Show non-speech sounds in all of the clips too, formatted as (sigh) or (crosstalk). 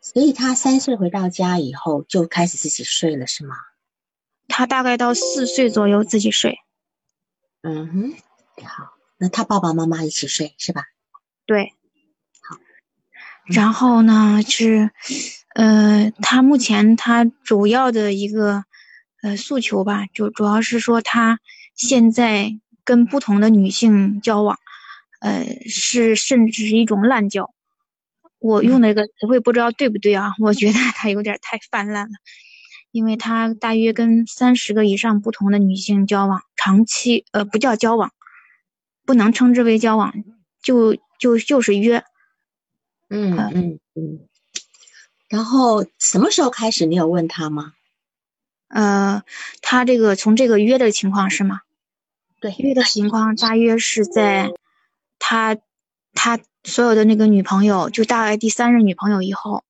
所以他三岁回到家以后就开始自己睡了，是吗？他大概到四岁左右自己睡。嗯哼，好，那他爸爸妈妈一起睡是吧？对。好。然后呢是，呃，他目前他主要的一个呃诉求吧，就主要是说他现在跟不同的女性交往，呃，是甚至是一种滥交。我用的一个词汇不知道对不对啊？我觉得他有点太泛滥了，因为他大约跟三十个以上不同的女性交往，长期呃不叫交往，不能称之为交往，就就就是约。嗯嗯嗯。然后什么时候开始？你有问他吗？呃，他这个从这个约的情况是吗？对，约的情况大约是在他他。所有的那个女朋友，就大概第三任女朋友以后，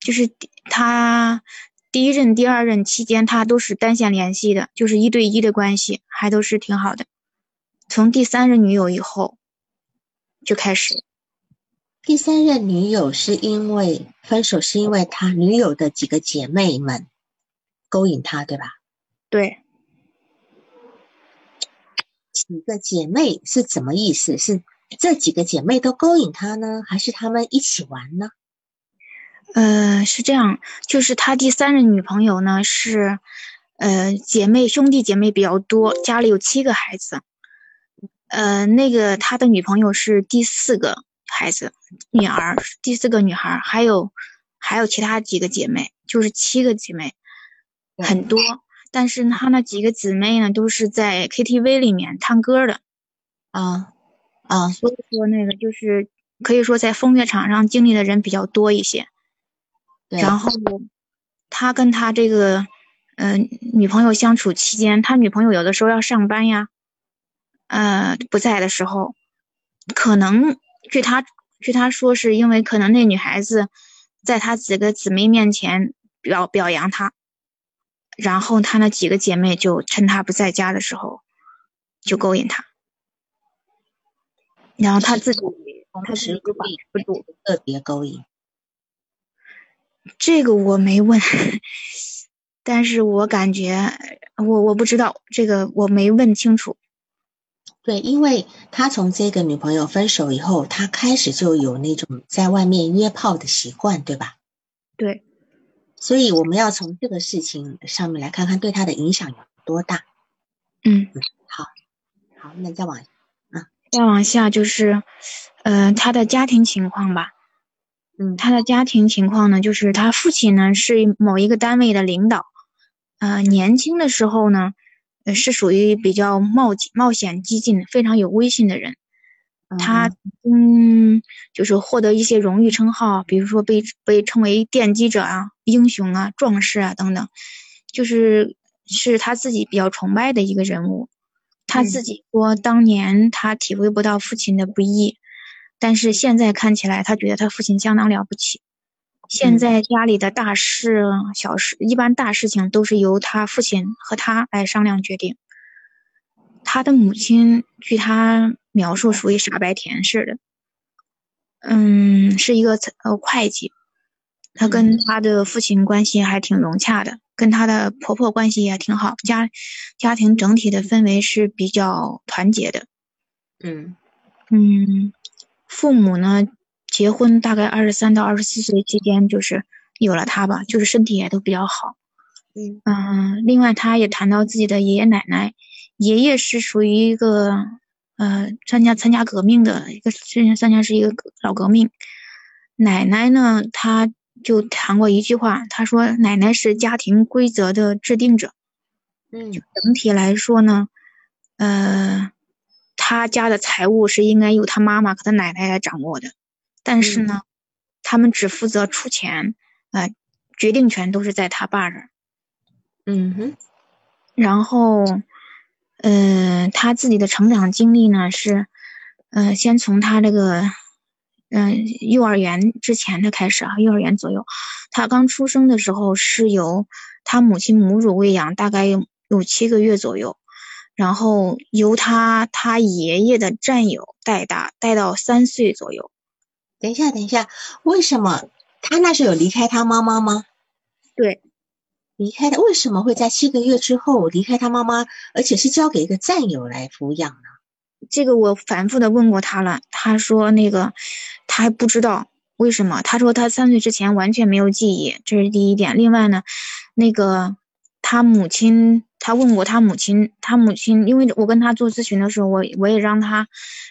就是他第一任、第二任期间，他都是单线联系的，就是一对一的关系，还都是挺好的。从第三任女友以后，就开始。第三任女友是因为分手，是因为他女友的几个姐妹们勾引他，对吧？对。几个姐妹是怎么意思？是？这几个姐妹都勾引他呢，还是他们一起玩呢？呃，是这样，就是他第三任女朋友呢是，呃，姐妹兄弟姐妹比较多，家里有七个孩子。呃，那个他的女朋友是第四个孩子，女儿，第四个女孩，还有还有其他几个姐妹，就是七个姐妹，很多。但是他那几个姊妹呢，都是在 KTV 里面唱歌的，啊。啊，所以说那个就是可以说在风月场上经历的人比较多一些，然后他跟他这个嗯女朋友相处期间，他女朋友有的时候要上班呀，呃不在的时候，可能据他据他说是因为可能那女孩子在他几个姊妹面前表表扬他，然后他那几个姐妹就趁他不在家的时候就勾引他。然后他自己同时勾引不住，特别勾引。这个我没问，但是我感觉我我不知道这个我没问清楚。对，因为他从这个女朋友分手以后，他开始就有那种在外面约炮的习惯，对吧？对。所以我们要从这个事情上面来看看对他的影响有多大。嗯，好，好，那再往啊。再往下就是，呃，他的家庭情况吧。嗯，他的家庭情况呢，就是他父亲呢是某一个单位的领导，呃，年轻的时候呢，呃，是属于比较冒冒险激进、非常有威信的人。他嗯，就是获得一些荣誉称号，比如说被被称为奠基者啊、英雄啊、壮士啊等等，就是是他自己比较崇拜的一个人物。他自己说，当年他体会不到父亲的不易，但是现在看起来，他觉得他父亲相当了不起。现在家里的大事、小事，一般大事情都是由他父亲和他来商量决定。他的母亲，据他描述，属于傻白甜似的，嗯，是一个呃会计。他跟他的父亲关系还挺融洽的。跟他的婆婆关系也挺好，家家庭整体的氛围是比较团结的。嗯嗯，父母呢，结婚大概二十三到二十四岁期间，就是有了他吧，就是身体也都比较好。嗯嗯，另外他也谈到自己的爷爷奶奶，爷爷是属于一个呃参加参加革命的一个，虽然参加是一个老革命，奶奶呢，她。就谈过一句话，他说：“奶奶是家庭规则的制定者。”嗯，整体来说呢，呃，他家的财务是应该由他妈妈和他奶奶来掌握的，但是呢，他们只负责出钱，呃，决定权都是在他爸这儿。嗯哼，然后，呃，他自己的成长经历呢是，呃，先从他这个。嗯，幼儿园之前的开始啊，幼儿园左右，他刚出生的时候是由他母亲母乳喂养，大概有有七个月左右，然后由他他爷爷的战友带大，带到三岁左右。等一下，等一下，为什么他那时候有离开他妈妈吗？对，离开的，为什么会在七个月之后离开他妈妈，而且是交给一个战友来抚养呢？这个我反复的问过他了，他说那个他还不知道为什么。他说他三岁之前完全没有记忆，这是第一点。另外呢，那个他母亲，他问过他母亲，他母亲，因为我跟他做咨询的时候，我我也让他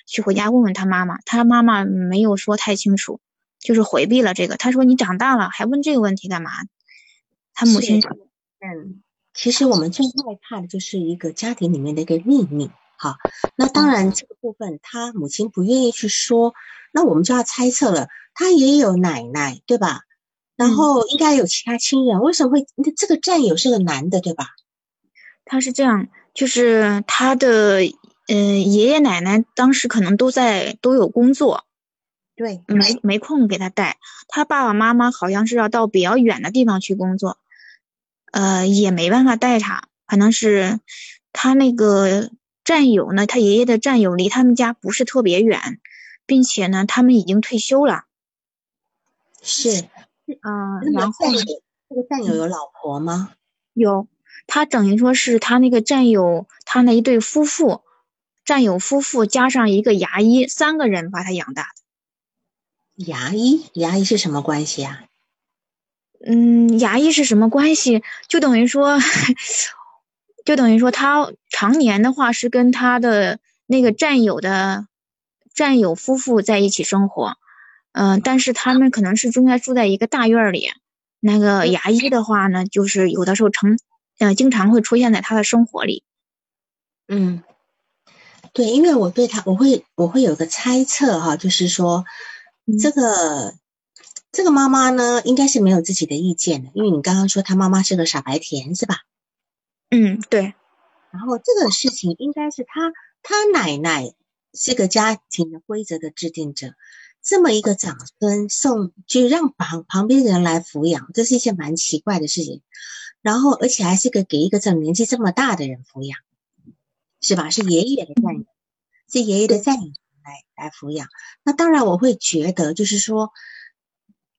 去回家问问他妈妈，他妈妈没有说太清楚，就是回避了这个。他说你长大了还问这个问题干嘛？他母亲，嗯，其实我们最害怕的就是一个家庭里面的一个秘密。好，那当然这个部分他母亲不愿意去说，那我们就要猜测了。他也有奶奶，对吧？然后应该有其他亲人，为什么会？这个战友是个男的，对吧？他是这样，就是他的嗯爷爷奶奶当时可能都在都有工作，对，没没空给他带。他爸爸妈妈好像是要到比较远的地方去工作，呃，也没办法带他，可能是他那个。战友呢？他爷爷的战友离他们家不是特别远，并且呢，他们已经退休了。是，嗯，然后这个战友有老婆吗？有，他等于说是他那个战友，他那一对夫妇，战友夫妇加上一个牙医，三个人把他养大的。牙医，牙医是什么关系啊？嗯，牙医是什么关系？就等于说。就等于说，他常年的话是跟他的那个战友的战友夫妇在一起生活，嗯，但是他们可能是应该住在一个大院里。那个牙医的话呢，就是有的时候成，呃，经常会出现在他的生活里。嗯，对，因为我对他，我会我会有个猜测哈，就是说，这个这个妈妈呢，应该是没有自己的意见的，因为你刚刚说他妈妈是个傻白甜，是吧？嗯，对。然后这个事情应该是他他奶奶是个家庭的规则的制定者，这么一个长孙送就让旁旁边的人来抚养，这是一件蛮奇怪的事情。然后而且还是个给一个这年纪这么大的人抚养，是吧？是爷爷的战友，是爷爷的战友来来抚养。那当然我会觉得，就是说，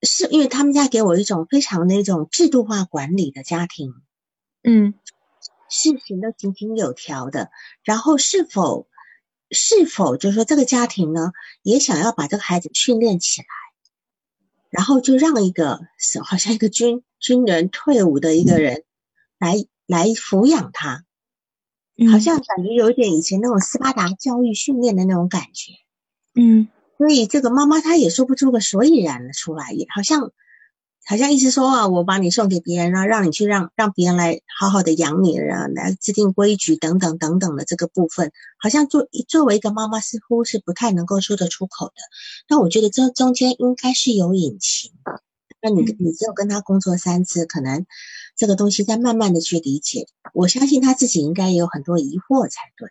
是因为他们家给我一种非常那种制度化管理的家庭，嗯。事情都井井有条的，然后是否是否就是说这个家庭呢，也想要把这个孩子训练起来，然后就让一个好像一个军军人退伍的一个人来来抚养他，好像感觉有点以前那种斯巴达教育训练的那种感觉，嗯，所以这个妈妈她也说不出个所以然出来，也好像。好像意思说啊，我把你送给别人了，让你去让让别人来好好的养你，然后来制定规矩等等等等的这个部分，好像作作为一个妈妈似乎是不太能够说得出口的。那我觉得这中间应该是有隐情的。那你你只有跟他工作三次，可能这个东西再慢慢的去理解。我相信他自己应该也有很多疑惑才对。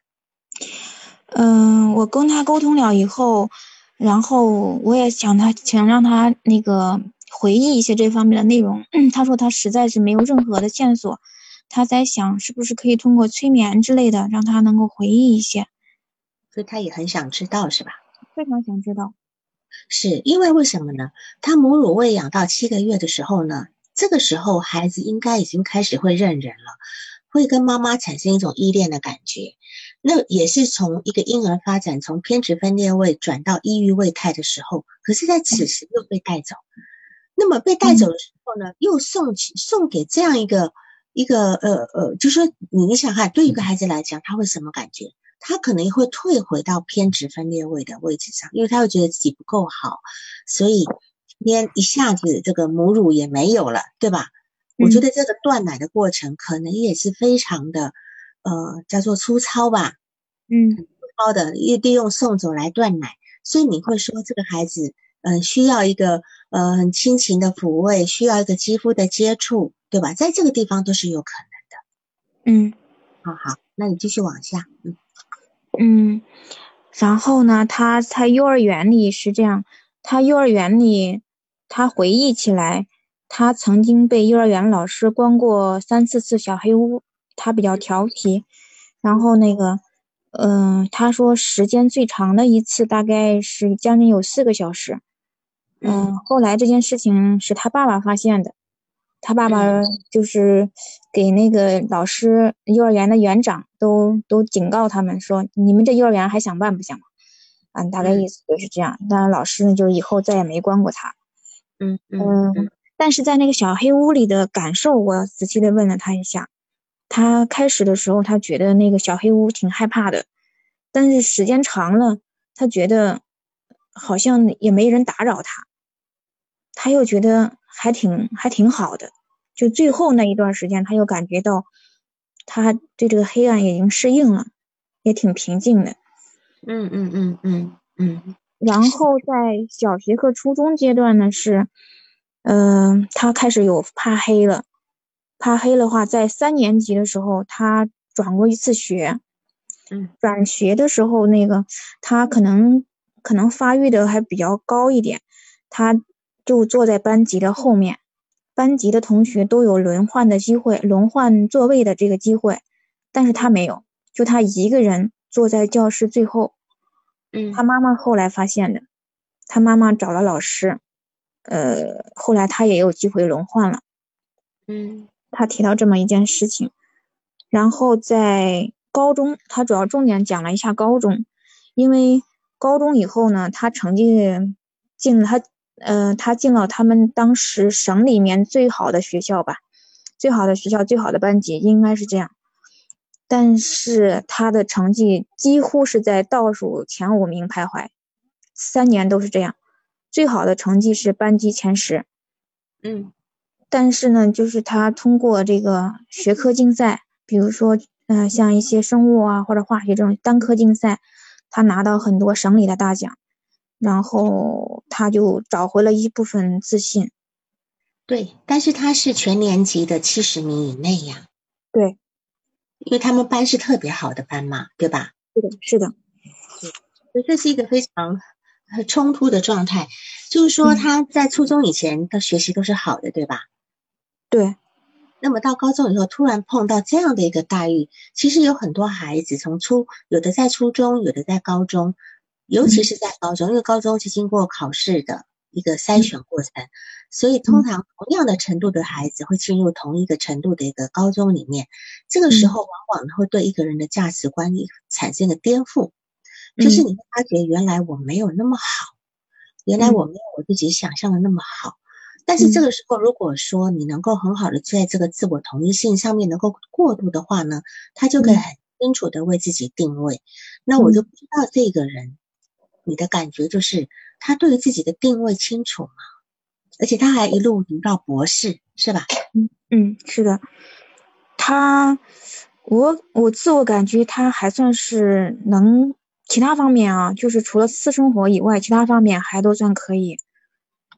嗯，我跟他沟通了以后，然后我也想他，想让他那个回忆一些这方面的内容。(clears throat) 他说他实在是没有任何的线索，他在想是不是可以通过催眠之类的，让他能够回忆一些。所以他也很想知道，是吧？非常想知道。是因为为什么呢？他母乳喂养到七个月的时候呢，这个时候孩子应该已经开始会认人了，会跟妈妈产生一种依恋的感觉。那也是从一个婴儿发展从偏执分裂位转到抑郁位态的时候，可是，在此时又被带走。那么被带走的时候呢，又送去送给这样一个一个呃呃，就说你你想看，对一个孩子来讲，他会什么感觉？他可能会退回到偏执分裂位的位置上，因为他会觉得自己不够好，所以今天一下子这个母乳也没有了，对吧？我觉得这个断奶的过程可能也是非常的，呃，叫做粗糙吧，嗯，粗糙的，利利用送走来断奶，所以你会说这个孩子，嗯，需要一个呃很亲情的抚慰，需要一个肌肤的接触，对吧？在这个地方都是有可能的，嗯，好好，那你继续往下，嗯。嗯，然后呢，他在幼儿园里是这样，他幼儿园里，他回忆起来，他曾经被幼儿园老师关过三四次小黑屋，他比较调皮，然后那个，嗯，他说时间最长的一次大概是将近有四个小时，嗯，后来这件事情是他爸爸发现的。他爸爸就是给那个老师、幼儿园的园长都都警告他们说：“你们这幼儿园还想办不想？”啊，大概意思就是这样。当然，老师呢就以后再也没关过他。嗯嗯。但是在那个小黑屋里的感受，我仔细的问了他一下。他开始的时候，他觉得那个小黑屋挺害怕的，但是时间长了，他觉得好像也没人打扰他，他又觉得。还挺还挺好的，就最后那一段时间，他又感觉到他对这个黑暗已经适应了，也挺平静的。嗯嗯嗯嗯嗯。然后在小学和初中阶段呢，是，嗯，他开始有怕黑了。怕黑的话，在三年级的时候，他转过一次学。嗯。转学的时候，那个他可能可能发育的还比较高一点，他。就坐在班级的后面，班级的同学都有轮换的机会，轮换座位的这个机会，但是他没有，就他一个人坐在教室最后。嗯，他妈妈后来发现的，他妈妈找了老师，呃，后来他也有机会轮换了。嗯，他提到这么一件事情，然后在高中，他主要重点讲了一下高中，因为高中以后呢，他成绩进了他。嗯，他进了他们当时省里面最好的学校吧，最好的学校，最好的班级应该是这样。但是他的成绩几乎是在倒数前五名徘徊，三年都是这样。最好的成绩是班级前十。嗯，但是呢，就是他通过这个学科竞赛，比如说，嗯，像一些生物啊或者化学这种单科竞赛，他拿到很多省里的大奖。然后他就找回了一部分自信，对，但是他是全年级的七十名以内呀，对，因为他们班是特别好的班嘛，对吧？是的，是的，所以这是一个非常冲突的状态，就是说他在初中以前的学习都是好的，对吧？对，那么到高中以后突然碰到这样的一个待遇，其实有很多孩子从初有的在初中，有的在高中。尤其是在高中，因为高中是经过考试的一个筛选过程，所以通常同样的程度的孩子会进入同一个程度的一个高中里面。这个时候，往往会对一个人的价值观产生一个颠覆，就是你会发觉原来我没有那么好，原来我没有我自己想象的那么好。但是这个时候，如果说你能够很好的在这个自我同一性上面能够过渡的话呢，他就可以很清楚的为自己定位。那我就不知道这个人。你的感觉就是他对于自己的定位清楚吗？而且他还一路读到博士，是吧？嗯嗯，是的。他，我我自我感觉他还算是能，其他方面啊，就是除了私生活以外，其他方面还都算可以。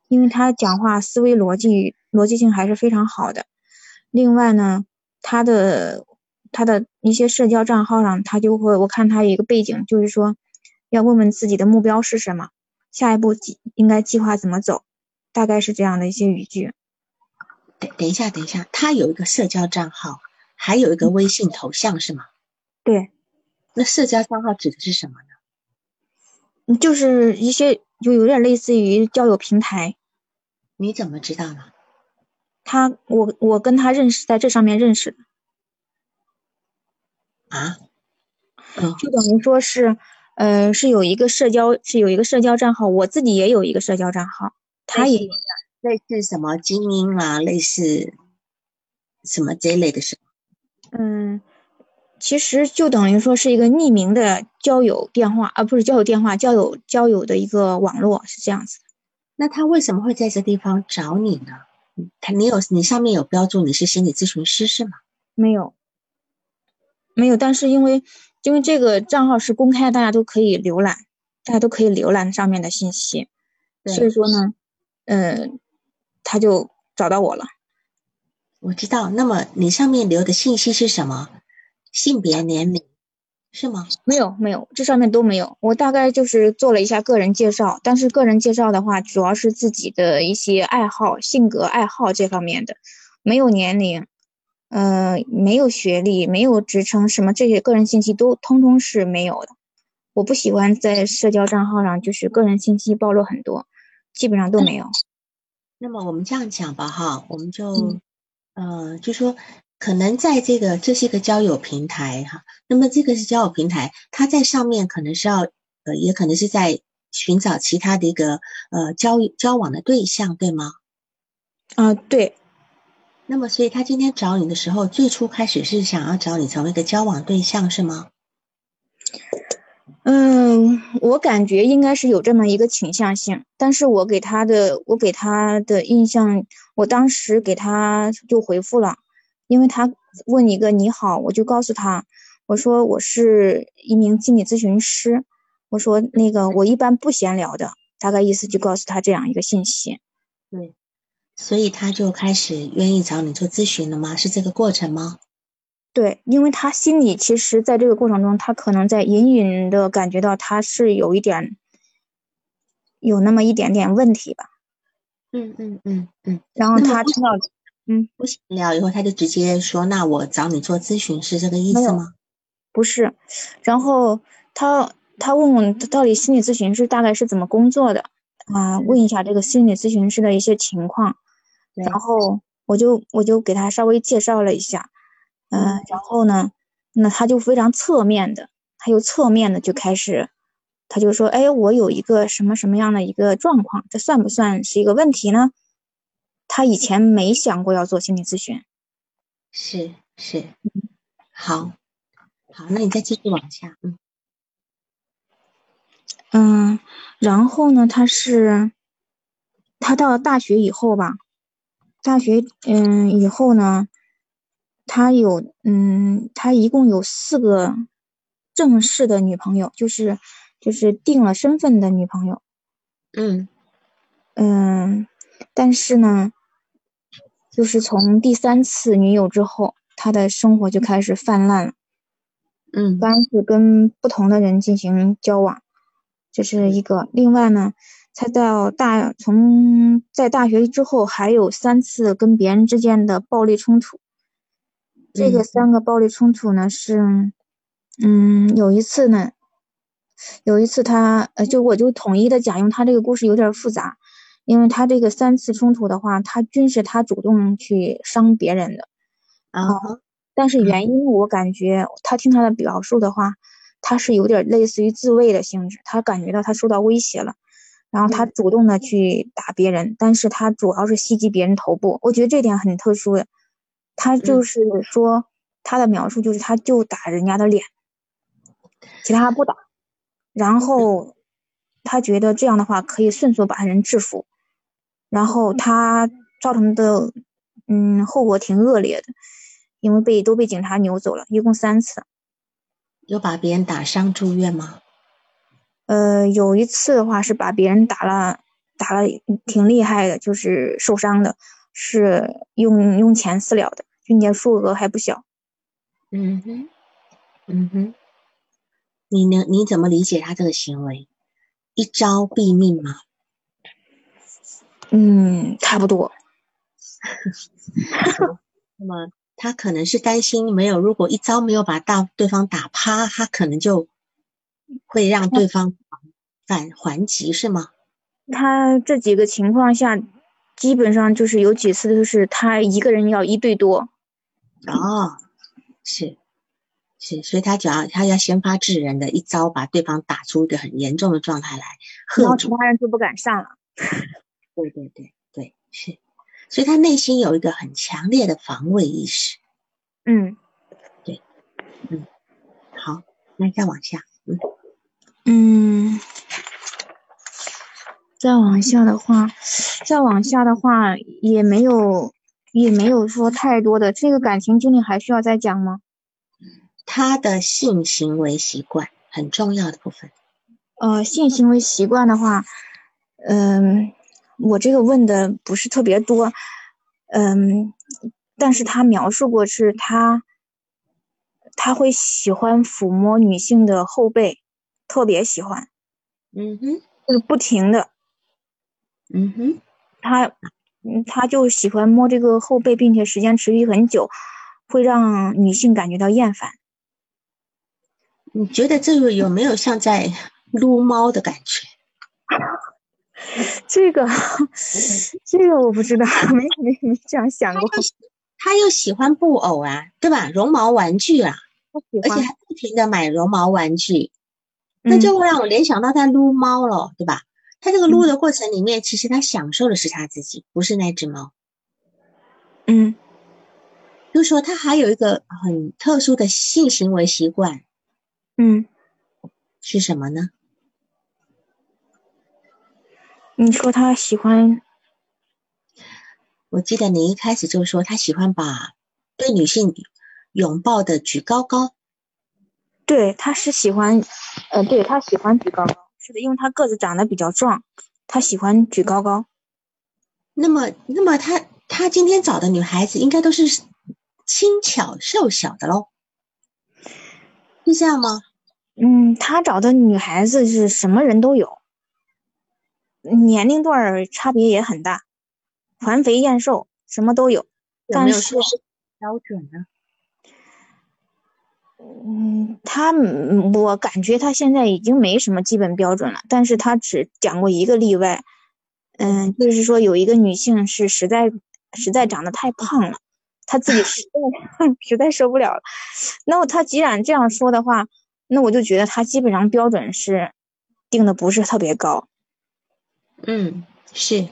因为他讲话思维逻辑逻辑性还是非常好的。另外呢，他的他的一些社交账号上，他就会我看他有一个背景，就是说要问问自己的目标是什么，下一步计应该计划怎么走，大概是这样的一些语句。等等一下，等一下，他有一个社交账号，还有一个微信头像是吗？对，那社交账号指的是什么呢？就是一些就有点类似于交友平台。你怎么知道呢？他，我我跟他认识在这上面认识的。啊？就等于说是，呃，是有一个社交，是有一个社交账号，我自己也有一个社交账号，他也有。类似什么精英啊，类似什么这一类的事。嗯，其实就等于说是一个匿名的交友电话，啊不是交友电话，交友交友的一个网络是这样子。那他为什么会在这地方找你呢？他你有你上面有标注你是心理咨询师是吗？没有，没有。但是因为因为这个账号是公开，大家都可以浏览，大家都可以浏览上面的信息，所以说呢，嗯。他就找到我了，我知道。那么你上面留的信息是什么？性别、年龄是吗？没有，没有，这上面都没有。我大概就是做了一下个人介绍，但是个人介绍的话，主要是自己的一些爱好、性格、爱好这方面的，没有年龄，嗯，没有学历，没有职称，什么这些个人信息都通通是没有的。我不喜欢在社交账号上就是个人信息暴露很多，基本上都没有。那么我们这样讲吧，哈，我们就，呃，就说可能在这个这是一个交友平台，哈，那么这个是交友平台，他在上面可能是要，呃，也可能是在寻找其他的一个呃交交往的对象，对吗？啊，对。那么，所以他今天找你的时候，最初开始是想要找你成为一个交往对象，是吗？嗯，我感觉应该是有这么一个倾向性，但是我给他的，我给他的印象，我当时给他就回复了，因为他问一个你好，我就告诉他，我说我是一名心理咨询师，我说那个我一般不闲聊的，大概意思就告诉他这样一个信息。对，所以他就开始愿意找你做咨询了吗？是这个过程吗？对，因为他心里其实在这个过程中，他可能在隐隐的感觉到他是有一点，有那么一点点问题吧。嗯嗯嗯嗯。然后他听到，嗯，不行了以后，他就直接说：“那我找你做咨询是这个意思吗？”不是，然后他他问我到底心理咨询师大概是怎么工作的啊？问一下这个心理咨询师的一些情况，然后我就我就给他稍微介绍了一下。嗯，然后呢，那他就非常侧面的，他又侧面的就开始，他就说：“哎，我有一个什么什么样的一个状况，这算不算是一个问题呢？”他以前没想过要做心理咨询，是是，好，好，那你再继续往下，嗯，嗯，然后呢，他是，他到了大学以后吧，大学，嗯，以后呢。他有，嗯，他一共有四个正式的女朋友，就是就是定了身份的女朋友，嗯。嗯，但是呢，就是从第三次女友之后，他的生活就开始泛滥了，嗯，一般是跟不同的人进行交往，这是一个。另外呢，他到大从在大学之后还有三次跟别人之间的暴力冲突。这个三个暴力冲突呢是，嗯，有一次呢，有一次他呃，就我就统一的讲，用他这个故事有点复杂，因为他这个三次冲突的话，他均是他主动去伤别人的，然后，但是原因我感觉他听他的表述的话，他是有点类似于自卫的性质，他感觉到他受到威胁了，然后他主动的去打别人，但是他主要是袭击别人头部，我觉得这点很特殊的。他就是说，他的描述就是他就打人家的脸，其他不打。然后他觉得这样的话可以迅速把人制服。然后他造成的嗯后果挺恶劣的，因为被都被警察扭走了，一共三次。有把别人打伤住院吗？呃，有一次的话是把别人打了，打了挺厉害的，就是受伤的，是用用钱私了的。并且数额还不小。嗯哼，嗯哼，你能？你怎么理解他这个行为？一招毙命吗？嗯，差不多。(laughs) 那么他可能是担心没有，如果一招没有把大对方打趴，他可能就会让对方反还击，是吗？他这几个情况下，基本上就是有几次都是他一个人要一对多。哦，是是，所以他只要他要先发制人的一招，把对方打出一个很严重的状态来，然后其他人就不敢上了。对对对对，是，所以他内心有一个很强烈的防卫意识。嗯，对，嗯，好，那再往下，嗯嗯。再往下的话，再往下的话也没有，也没有说太多的这个感情经历还需要再讲吗？他的性行为习惯很重要的部分。呃，性行为习惯的话，嗯，我这个问的不是特别多，嗯，但是他描述过是他，他会喜欢抚摸女性的后背，特别喜欢，嗯哼，就是不停的。嗯哼，他，嗯，他就喜欢摸这个后背，并且时间持续很久，会让女性感觉到厌烦。你觉得这个有没有像在撸猫的感觉？(laughs) 这个，(laughs) 这个我不知道，没没没这样想过。他又喜欢布偶啊，对吧？绒毛玩具啊，而且还不停的买绒毛玩具，那就会让我联想到他撸猫了，对吧？他这个撸的过程里面，其实他享受的是他自己，不是那只猫。嗯，就说他还有一个很特殊的性行为习惯。嗯，是什么呢？你说他喜欢？我记得你一开始就说他喜欢把对女性拥抱的举高高。对，他是喜欢，呃，对他喜欢举高高。是的，因为他个子长得比较壮，他喜欢举高高。那么，那么他他今天找的女孩子应该都是轻巧瘦小的喽，是这样吗？嗯，他找的女孩子是什么人都有，年龄段差别也很大，环肥燕瘦什么都有。有没有说标准呢？嗯，他，我感觉他现在已经没什么基本标准了，但是他只讲过一个例外，嗯，就是说有一个女性是实在实在长得太胖了，她自己实在 (laughs) 实在受不了了。那么他既然这样说的话，那我就觉得他基本上标准是定的不是特别高。嗯，是，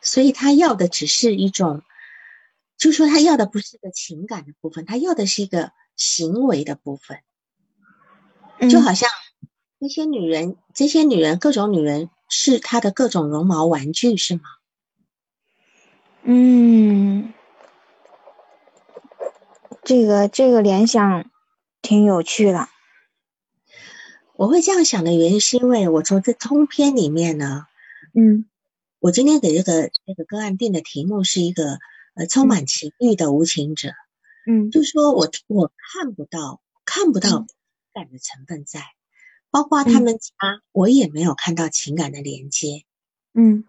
所以他要的只是一种，就说他要的不是个情感的部分，他要的是一个。行为的部分，就好像那些女人，这些女人，各种女人是他的各种绒毛玩具，是吗？嗯，这个这个联想挺有趣的。我会这样想的原因，是因为我从这通篇里面呢，嗯，我今天给这个这个个案定的题目是一个呃充满情欲的无情者。嗯，就说我我看不到看不到情感的成分在，包括他们家，我也没有看到情感的连接。嗯，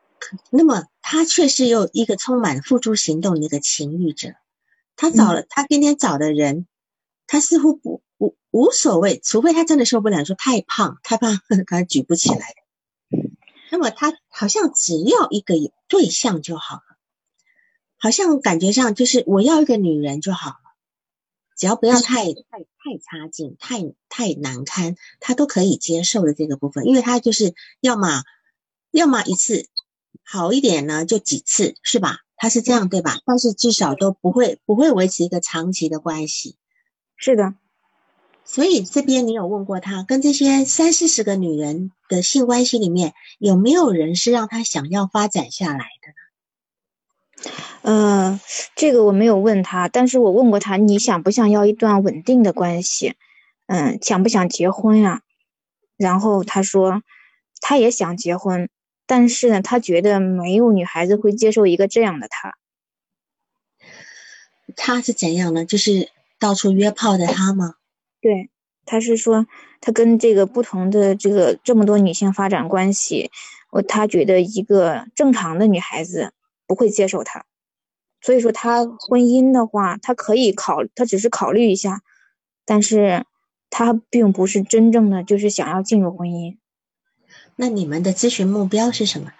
(clears throat) 那么他却是又一个充满付诸行动的一个情欲者。他找了他今天找的人，他似乎不无无所谓，除非他真的受不了，说太胖太胖，(laughs) 他举不起来。那么他好像只要一个对象就好了。好像感觉上就是我要一个女人就好了，只要不要太太太差劲、太太难堪，他都可以接受的这个部分，因为他就是要么要么一次好一点呢，就几次是吧？他是这样对吧？但是至少都不会不会维持一个长期的关系。是的，所以这边你有问过他，跟这些三四十个女人的性关系里面，有没有人是让他想要发展下来的呢？嗯，这个我没有问他，但是我问过他，你想不想要一段稳定的关系？嗯，想不想结婚呀？然后他说，他也想结婚，但是呢，他觉得没有女孩子会接受一个这样的他。他是怎样呢？就是到处约炮的他吗？对，他是说他跟这个不同的这个这么多女性发展关系，我他觉得一个正常的女孩子不会接受他，所以说他婚姻的话，他可以考，他只是考虑一下，但是他并不是真正的就是想要进入婚姻。那你们的咨询目标是什么？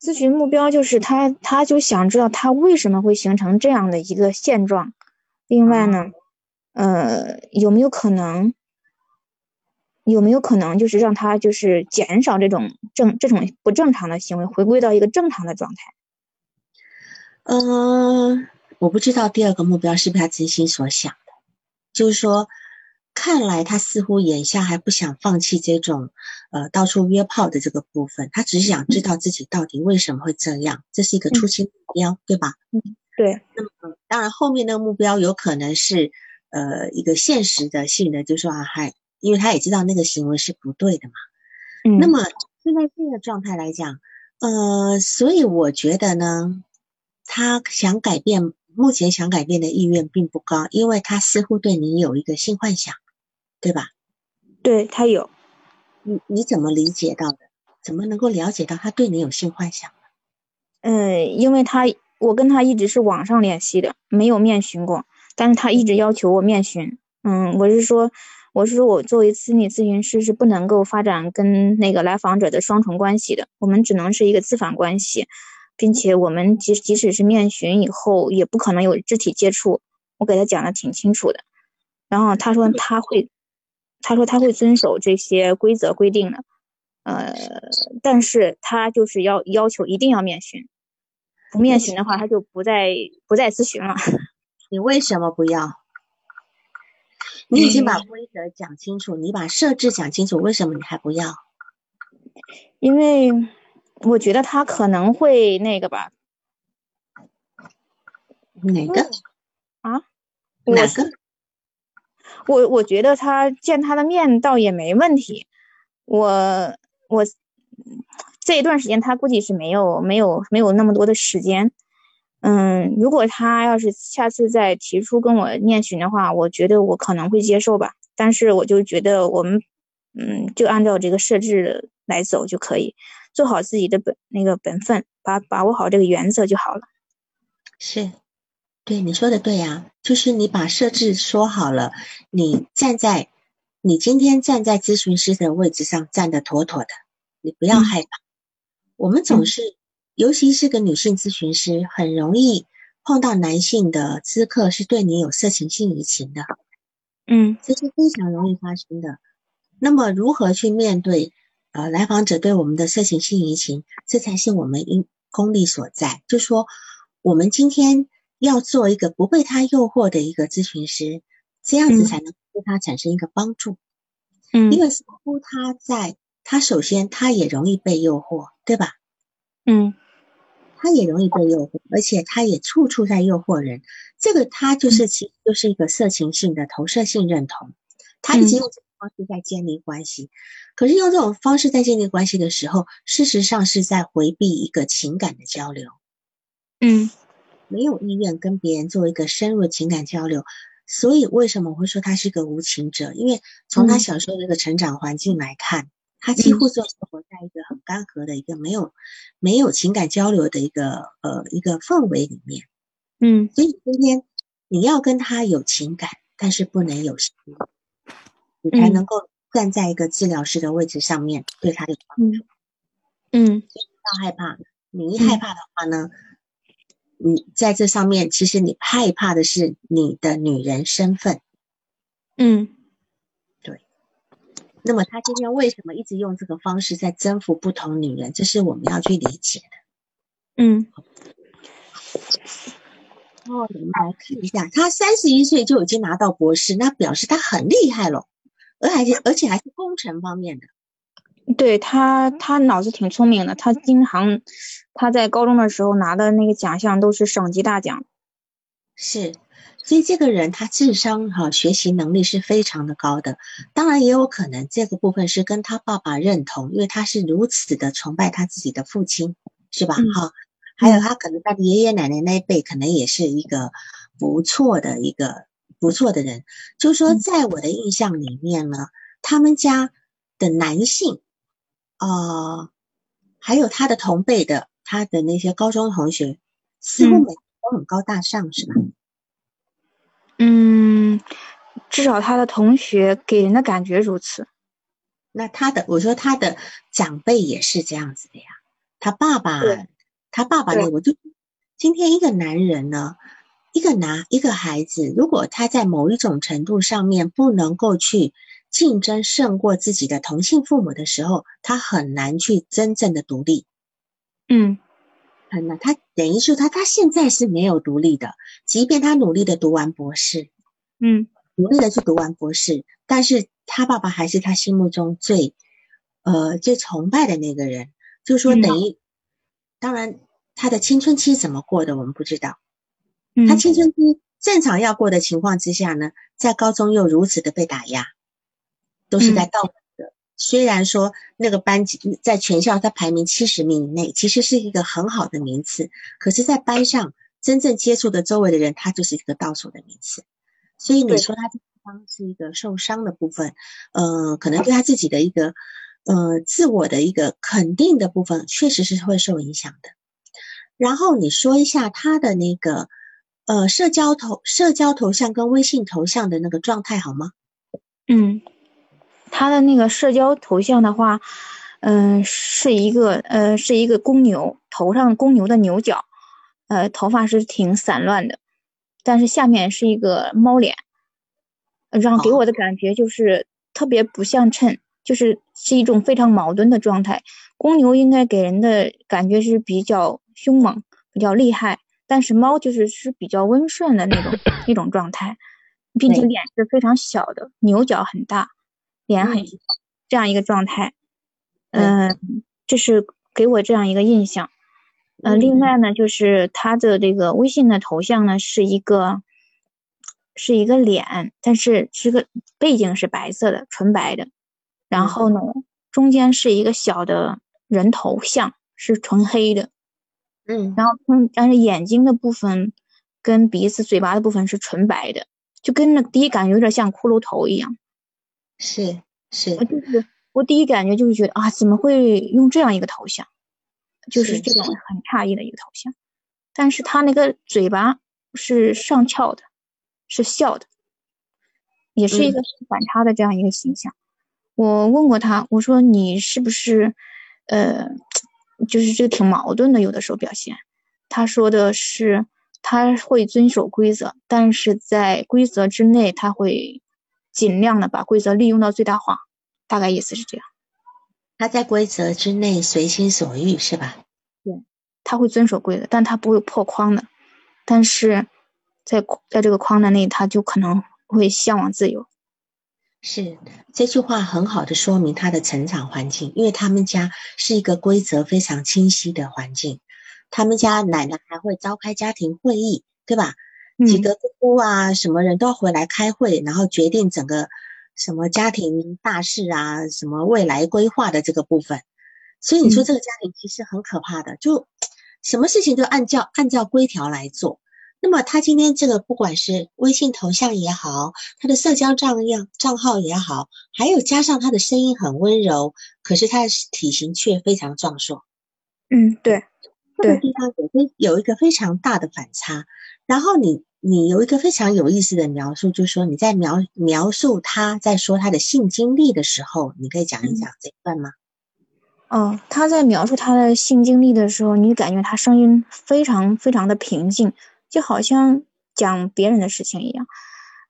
咨询目标就是他，他就想知道他为什么会形成这样的一个现状。另外呢，呃，有没有可能，有没有可能就是让他就是减少这种正这种不正常的行为，回归到一个正常的状态？嗯，我不知道第二个目标是不是他真心所想的，就是说。看来他似乎眼下还不想放弃这种，呃，到处约炮的这个部分。他只是想知道自己到底为什么会这样，这是一个初期目标，对吧？嗯，对。那么，当然后面的目标有可能是，呃，一个现实的性的，就是说啊，还因为他也知道那个行为是不对的嘛。嗯。那么现在这个状态来讲，呃，所以我觉得呢，他想改变，目前想改变的意愿并不高，因为他似乎对你有一个性幻想。对吧？对他有，你你怎么理解到的？怎么能够了解到他对你有性幻想呢？嗯，因为他我跟他一直是网上联系的，没有面询过，但是他一直要求我面询。嗯，我是说，我是说我作为心理咨询师是不能够发展跟那个来访者的双重关系的，我们只能是一个咨访关系，并且我们即即使是面询以后，也不可能有肢体接触。我给他讲的挺清楚的，然后他说他会。他说他会遵守这些规则规定的，呃，但是他就是要要求一定要面询，不面询的话他就不再不再咨询了。你为什么不要？你已经把规则讲清楚，你把设置讲清楚，为什么你还不要？因为我觉得他可能会那个吧。哪个？啊？哪个？我我觉得他见他的面倒也没问题，我我这一段时间他估计是没有没有没有那么多的时间，嗯，如果他要是下次再提出跟我念询的话，我觉得我可能会接受吧，但是我就觉得我们嗯就按照这个设置来走就可以，做好自己的本那个本分，把把握好这个原则就好了，是。对你说的对呀，就是你把设置说好了，你站在你今天站在咨询师的位置上站得妥妥的，你不要害怕。我们总是，尤其是个女性咨询师，很容易碰到男性的咨客是对你有色情性移情的，嗯，这是非常容易发生的。那么如何去面对呃来访者对我们的色情性移情，这才是我们应功力所在。就说我们今天。要做一个不被他诱惑的一个咨询师，这样子才能对他产生一个帮助。嗯，因为似乎他在，他首先他也容易被诱惑，对吧？嗯，他也容易被诱惑，而且他也处处在诱惑人。这个他就是其实就是一个色情性的投射性认同，他一直用这种方式在建立关系。可是用这种方式在建立关系的时候，事实上是在回避一个情感的交流。嗯。没有意愿跟别人做一个深入的情感交流，所以为什么我会说他是个无情者？因为从他小时候的一个成长环境来看，他几乎就是活在一个很干涸的一个没有没有情感交流的一个呃一个氛围里面。嗯，所以今天你要跟他有情感，但是不能有心，你才能够站在一个治疗师的位置上面对他有帮助。嗯，不要害怕，你一害怕的话呢？你在这上面，其实你害怕的是你的女人身份。嗯，对。那么他今天为什么一直用这个方式在征服不同女人？这是我们要去理解的。嗯。哦，我们来看一下，他三十一岁就已经拿到博士，那表示他很厉害了，而且而且还是工程方面的。对他，他脑子挺聪明的。他经常，他在高中的时候拿的那个奖项都是省级大奖。是，所以这个人他智商哈，学习能力是非常的高的。当然也有可能这个部分是跟他爸爸认同，因为他是如此的崇拜他自己的父亲，是吧？哈，还有他可能他的爷爷奶奶那一辈可能也是一个不错的一个不错的人。就是说，在我的印象里面呢，他们家的男性，呃，还有他的同辈的，他的那些高中同学，似乎每个都很高大上，是吧？嗯，至少他的同学给人的感觉如此。那他的，我说他的长辈也是这样子的呀。他爸爸，他爸爸呢？我就今天一个男人呢，一个男一个孩子，如果他在某一种程度上面不能够去竞争胜过自己的同性父母的时候，他很难去真正的独立。嗯，很难。他等于说他他现在是没有独立的，即便他努力的读完博士，嗯，努力的去读完博士，但是他爸爸还是他心目中最呃最崇拜的那个人。就是说，等于，当然，他的青春期怎么过的，我们不知道。他青春期正常要过的情况之下呢，在高中又如此的被打压，都是在倒。虽然说那个班级在全校他排名七十名以内，其实是一个很好的名次，可是，在班上真正接触的周围的人，他就是一个倒数的名次。所以你说他这地方是一个受伤的部分，呃，可能对他自己的一个。呃，自我的一个肯定的部分确实是会受影响的。然后你说一下他的那个呃社交头社交头像跟微信头像的那个状态好吗？嗯，他的那个社交头像的话，嗯，是一个呃是一个公牛，头上公牛的牛角，呃，头发是挺散乱的，但是下面是一个猫脸，让给我的感觉就是特别不相称。就是是一种非常矛盾的状态。公牛应该给人的感觉是比较凶猛、比较厉害，但是猫就是是比较温顺的那种一种状态，并且脸是非常小的，牛角很大，脸很小，这样一个状态。嗯，这是给我这样一个印象。呃，另外呢，就是他的这个微信的头像呢是一个是一个脸，但是是个背景是白色的，纯白的。然后呢，中间是一个小的人头像，是纯黑的，嗯，然后嗯，但是眼睛的部分跟鼻子、嘴巴的部分是纯白的，就跟那第一感觉有点像骷髅头一样。是是，就是我第一感觉就是觉得啊，怎么会用这样一个头像？就是这种很诧异的一个头像。但是他那个嘴巴是上翘的，是笑的，也是一个反差的这样一个形象。我问过他，我说你是不是，呃，就是这个挺矛盾的，有的时候表现。他说的是他会遵守规则，但是在规则之内，他会尽量的把规则利用到最大化，大概意思是这样。他在规则之内随心所欲，是吧？对，他会遵守规则，但他不会破框的。但是在在这个框的内，他就可能会向往自由。是这句话很好的说明他的成长环境，因为他们家是一个规则非常清晰的环境。他们家奶奶还会召开家庭会议，对吧？几个姑姑啊，什么人都要回来开会，然后决定整个什么家庭大事啊，什么未来规划的这个部分。所以你说这个家庭其实很可怕的，就什么事情都按照按照规条来做。那么他今天这个不管是微信头像也好，他的社交账样账号也好，还有加上他的声音很温柔，可是他的体型却非常壮硕。嗯，对，这个地方有非有一个非常大的反差。然后你你有一个非常有意思的描述，就是说你在描描述他在说他的性经历的时候，你可以讲一讲这一段吗？哦，他在描述他的性经历的时候，你感觉他声音非常非常的平静。就好像讲别人的事情一样，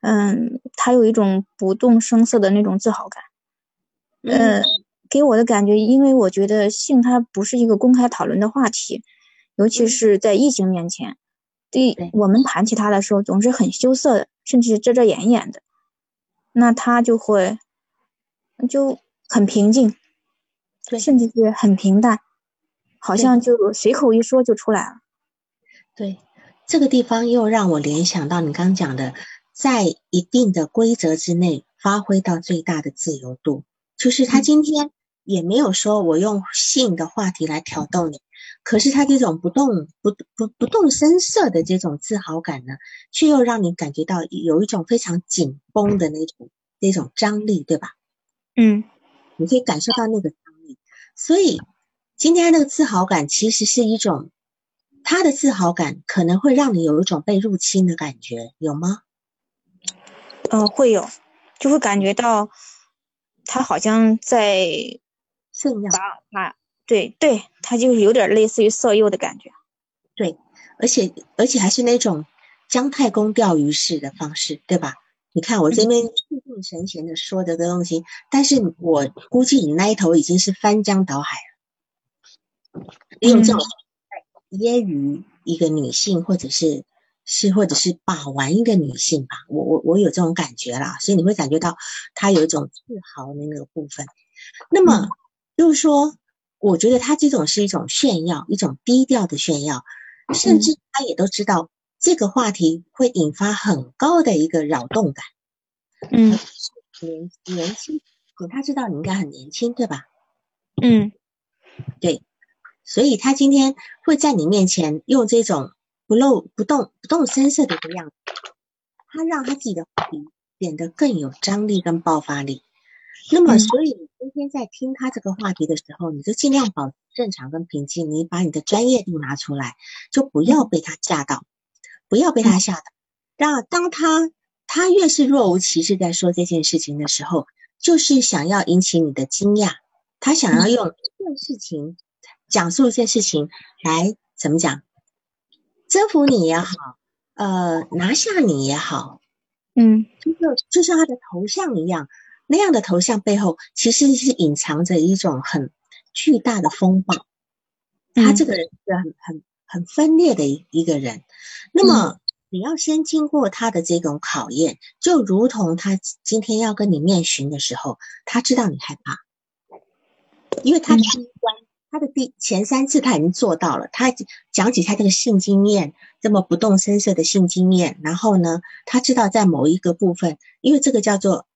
嗯，他有一种不动声色的那种自豪感，嗯，给我的感觉，因为我觉得性它不是一个公开讨论的话题，尤其是在异性面前，对我们谈起他的时候总是很羞涩的，甚至遮遮掩掩的，那他就会就很平静，甚至是很平淡，好像。就随口一说就出来了，对。这个地方又让我联想到你刚讲的，在一定的规则之内发挥到最大的自由度，就是他今天也没有说我用性的话题来挑逗你，可是他这种不动不不不动声色的这种自豪感呢，却又让你感觉到有一种非常紧绷的那种那种张力，对吧？嗯，你可以感受到那个张力，所以今天那个自豪感其实是一种。他的自豪感可能会让你有一种被入侵的感觉，有吗？嗯，会有，就会感觉到他好像在炫耀。他，对对，他就是有点类似于色诱的感觉。对，而且而且还是那种姜太公钓鱼式的方式，对吧？你看我这边气定神闲的说的个东西，但是我估计你那一头已经是翻江倒海了，用这种。揶揄一个女性，或者是是或者是把玩一个女性吧，我我我有这种感觉啦，所以你会感觉到他有一种自豪的那个部分。那么就是说，我觉得他这种是一种炫耀，一种低调的炫耀，甚至他也都知道这个话题会引发很高的一个扰动感。嗯，年年轻，他知道你应该很年轻，对吧？嗯，对。所以他今天会在你面前用这种不露不动不动声色的一个样子，他让他自己的话题变得更有张力跟爆发力。那么，所以你今天在听他这个话题的时候，你就尽量保持正常跟平静，你把你的专业度拿出来，就不要被他吓到，不要被他吓到。让当他他越是若无其事在说这件事情的时候，就是想要引起你的惊讶，他想要用一件事情。讲述一件事情来怎么讲，征服你也好，呃，拿下你也好，嗯，就就像他的头像一样，那样的头像背后其实是隐藏着一种很巨大的风暴。他这个人是很很很分裂的一一个人，那么你要先经过他的这种考验，就如同他今天要跟你面询的时候，他知道你害怕，因为他第一关。他的第前三次他已经做到了，他讲起他这个性经验，这么不动声色的性经验，然后呢，他知道在某一个部分，因为这个叫做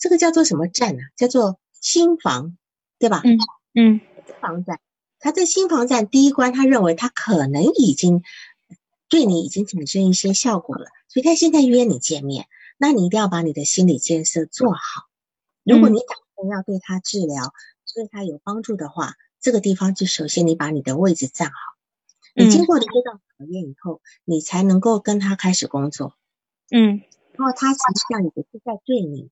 这个叫做什么站呢？叫做心房，对吧？嗯嗯，心房站，他在心房站第一关，他认为他可能已经对你已经产生一些效果了，所以他现在约你见面，那你一定要把你的心理建设做好。如果你打算要对他治疗，对他有帮助的话。这个地方就首先你把你的位置站好，你经过了这段考验以后，你才能够跟他开始工作。嗯，然后他实际上也是在对你，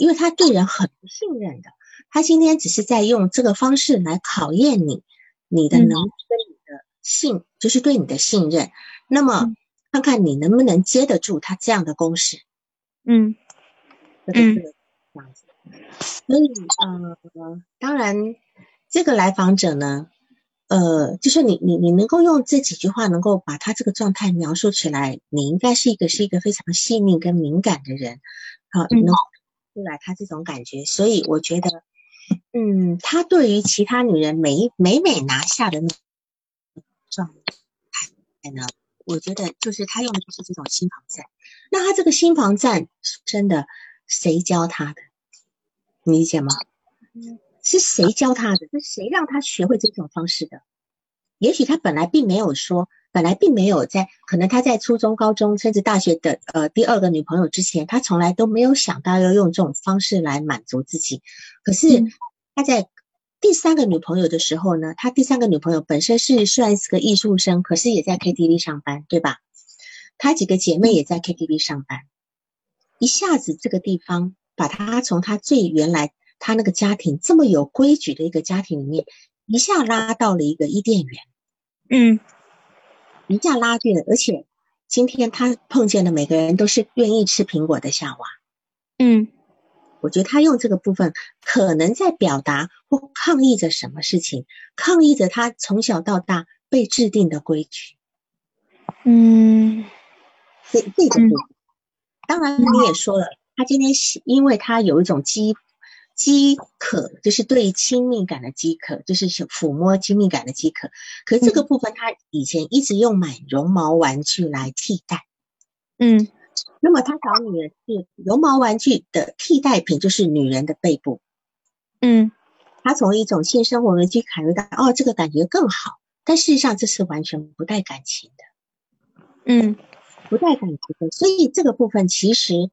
因为他对人很不信任的，他今天只是在用这个方式来考验你，你的能力跟你的信，就是对你的信任。那么看看你能不能接得住他这样的攻势。嗯嗯，这样子。所以呃，当然。这个来访者呢，呃，就是你你你能够用这几句话能够把他这个状态描述起来，你应该是一个是一个非常细腻跟敏感的人，好，能出来他这种感觉，所以我觉得，嗯，他对于其他女人每每每拿下的那状态呢，我觉得就是他用的就是这种心防战。那他这个心防战真的谁教他的？你理解吗？是谁教他的？是谁让他学会这种方式的？也许他本来并没有说，本来并没有在，可能他在初中、高中甚至大学的呃第二个女朋友之前，他从来都没有想到要用这种方式来满足自己。可是他在第三个女朋友的时候呢，他第三个女朋友本身是虽然是个艺术生，可是也在 KTV 上班，对吧？他几个姐妹也在 KTV 上班，一下子这个地方把他从他最原来。他那个家庭这么有规矩的一个家庭里面，一下拉到了一个伊甸园，嗯，一下拉近了，而且今天他碰见的每个人都是愿意吃苹果的夏娃，嗯，我觉得他用这个部分可能在表达或抗议着什么事情，抗议着他从小到大被制定的规矩，嗯，这这个部分，当然你也说了，他今天是因为他有一种基。饥渴就是对亲密感的饥渴，就是抚摸亲密感的饥渴。可这个部分，他以前一直用买绒毛玩具来替代。嗯，那么他找女人是绒毛玩具的替代品，就是女人的背部。嗯，他从一种性生活的去考虑到，哦，这个感觉更好，但事实上这是完全不带感情的，嗯，不带感情的。所以这个部分其实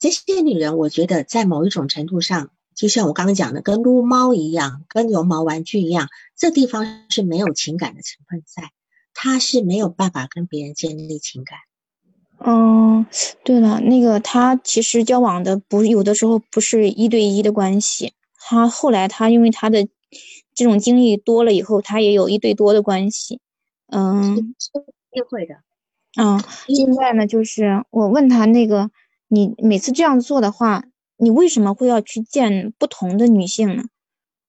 这些女人，我觉得在某一种程度上，就像我刚刚讲的，跟撸猫一样，跟绒毛玩具一样，这地方是没有情感的成分在，她是没有办法跟别人建立情感。嗯，对了，那个他其实交往的不有的时候不是一对一的关系，他后来他因为他的这种经历多了以后，他也有一对多的关系，嗯，一定会的。嗯，现在呢，就是我问他那个，你每次这样做的话，你为什么会要去见不同的女性呢？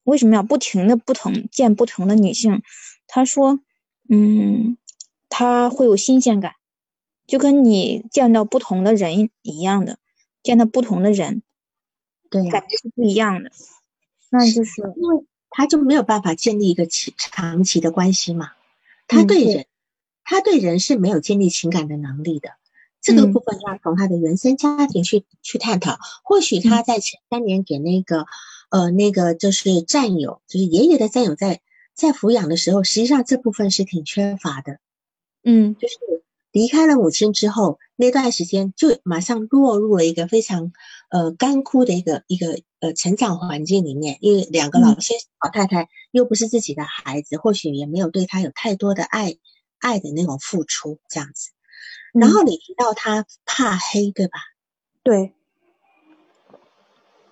为什么要不停的不同见不同的女性？他说，嗯，他会有新鲜感。就跟你见到不同的人一样的，见到不同的人，对，感觉是不一样的。那就是因为他就没有办法建立一个长长期的关系嘛。他对人，他对人是没有建立情感的能力的。这个部分要从他的原生家庭去去探讨。或许他在前三年给那个呃那个就是战友，就是爷爷的战友在在抚养的时候，实际上这部分是挺缺乏的。嗯，就是。离开了母亲之后，那段时间就马上落入了一个非常呃干枯的一个一个呃成长环境里面。因为两个老先生老太太又不是自己的孩子，或许也没有对他有太多的爱爱的那种付出这样子。然后你提到他怕黑，对吧？对。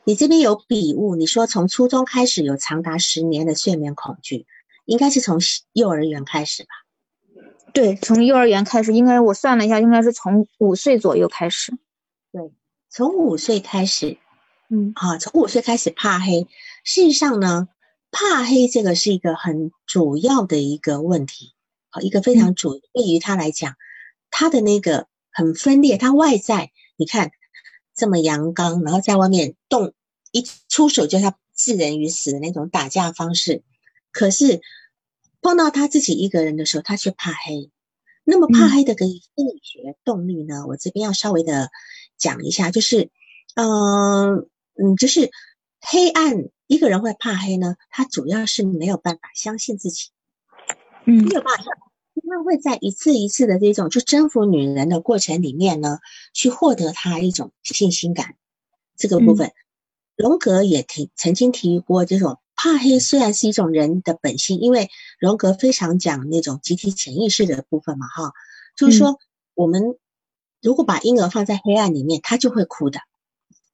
你这边有笔误，你说从初中开始有长达十年的睡眠恐惧，应该是从幼儿园开始吧？对，从幼儿园开始，应该我算了一下，应该是从五岁左右开始。对，从五岁开始，嗯，啊，从五岁开始怕黑。事实上呢，怕黑这个是一个很主要的一个问题，好，一个非常主对于他来讲，他的那个很分裂，他外在你看这么阳刚，然后在外面动一出手就要置人于死的那种打架方式，可是。碰到他自己一个人的时候，他却怕黑。那么怕黑的个心理学动力呢？我这边要稍微的讲一下，就是，嗯嗯，就是黑暗，一个人会怕黑呢，他主要是没有办法相信自己，嗯，没有办法，他会在一次一次的这种去征服女人的过程里面呢，去获得他一种信心感。这个部分，荣格也提曾经提过这种。怕黑虽然是一种人的本性，因为荣格非常讲那种集体潜意识的部分嘛，哈，就是说我们如果把婴儿放在黑暗里面，他就会哭的，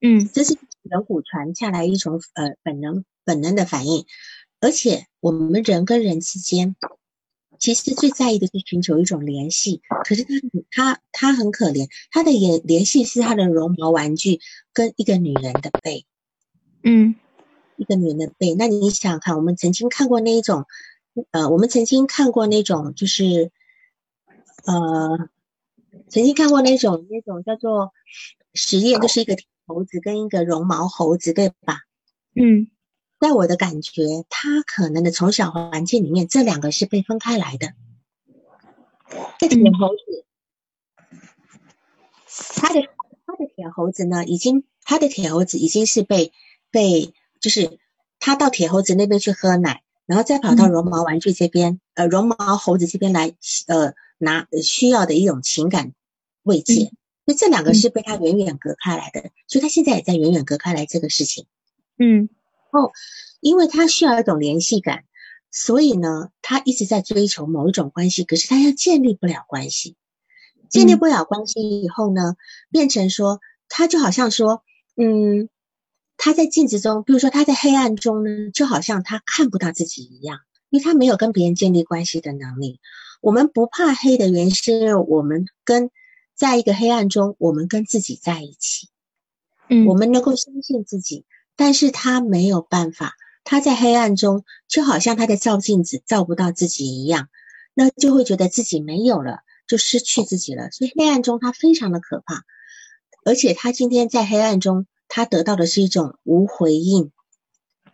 嗯，这是人骨传下来一种呃本能本能的反应，而且我们人跟人之间其实最在意的是寻求一种联系，可是他他他很可怜，他的联联系是他的绒毛玩具跟一个女人的背，嗯。一个女人的背，那你想想看，我们曾经看过那一种，呃，我们曾经看过那种，就是，呃，曾经看过那种那种叫做实验，就是一个猴子跟一个绒毛猴子，对吧？嗯，在我的感觉，他可能的从小环境里面，这两个是被分开来的。这铁猴子，他的他的铁猴子呢，已经他的铁猴子已经是被被。就是他到铁猴子那边去喝奶，然后再跑到绒毛玩具这边，呃，绒毛猴子这边来，呃，拿需要的一种情感慰藉。所以这两个是被他远远隔开来的，所以他现在也在远远隔开来这个事情。嗯，哦，因为他需要一种联系感，所以呢，他一直在追求某一种关系，可是他又建立不了关系，建立不了关系以后呢，变成说，他就好像说，嗯。他在镜子中，比如说他在黑暗中呢，就好像他看不到自己一样，因为他没有跟别人建立关系的能力。我们不怕黑的原因，是因为我们跟在一个黑暗中，我们跟自己在一起，嗯，我们能够相信自己。但是他没有办法，他在黑暗中，就好像他在照镜子照不到自己一样，那就会觉得自己没有了，就失去自己了。所以黑暗中他非常的可怕，而且他今天在黑暗中。他得到的是一种无回应，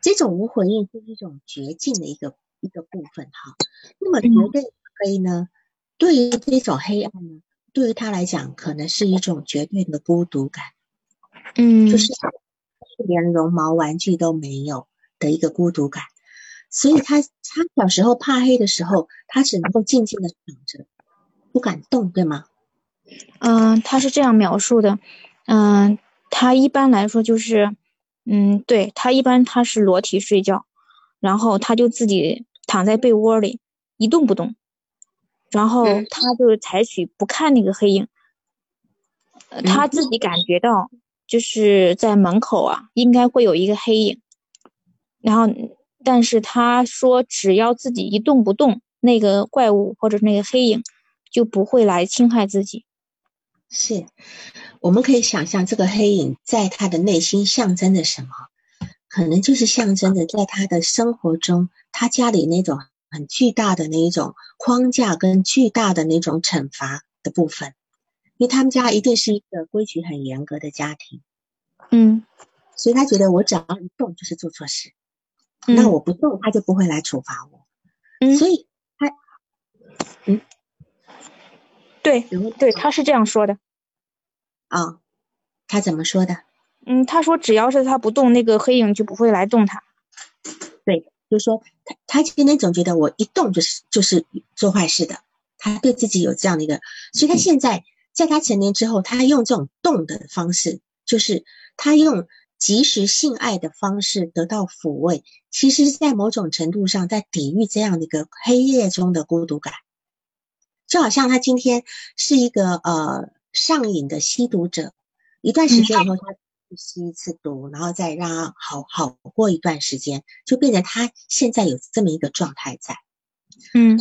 这种无回应是一种绝境的一个一个部分哈。那么绝对黑呢？对于这种黑暗呢，对于他来讲，可能是一种绝对的孤独感。嗯，就是连绒毛玩具都没有，的一个孤独感，所以他他小时候怕黑的时候，他只能够静静的躺着，不敢动，对吗？嗯，他是这样描述的，嗯，他一般来说就是，嗯，对他一般他是裸体睡觉，然后他就自己躺在被窝里一动不动，然后他就采取不看那个黑影，他自己感觉到就是在门口啊，应该会有一个黑影，然后但是他说只要自己一动不动，那个怪物或者那个黑影就不会来侵害自己。是，我们可以想象这个黑影在他的内心象征着什么？可能就是象征着在他的生活中，他家里那种很巨大的那一种框架跟巨大的那种惩罚的部分，因为他们家一定是一个规矩很严格的家庭，嗯，所以他觉得我只要一动就是做错事，那我不动他就不会来处罚我，嗯，所以他，嗯。对，对，他是这样说的。啊，他怎么说的？嗯，他说只要是他不动，那个黑影就不会来动他。对，就说他他今天总觉得我一动就是就是做坏事的，他对自己有这样的一个，所以他现在在他成年之后，他用这种动的方式，就是他用及时性爱的方式得到抚慰，其实，在某种程度上在抵御这样的一个黑夜中的孤独感。就好像他今天是一个呃上瘾的吸毒者，一段时间以后他吸一次毒，然后再让他好好过一段时间，就变成他现在有这么一个状态在。嗯，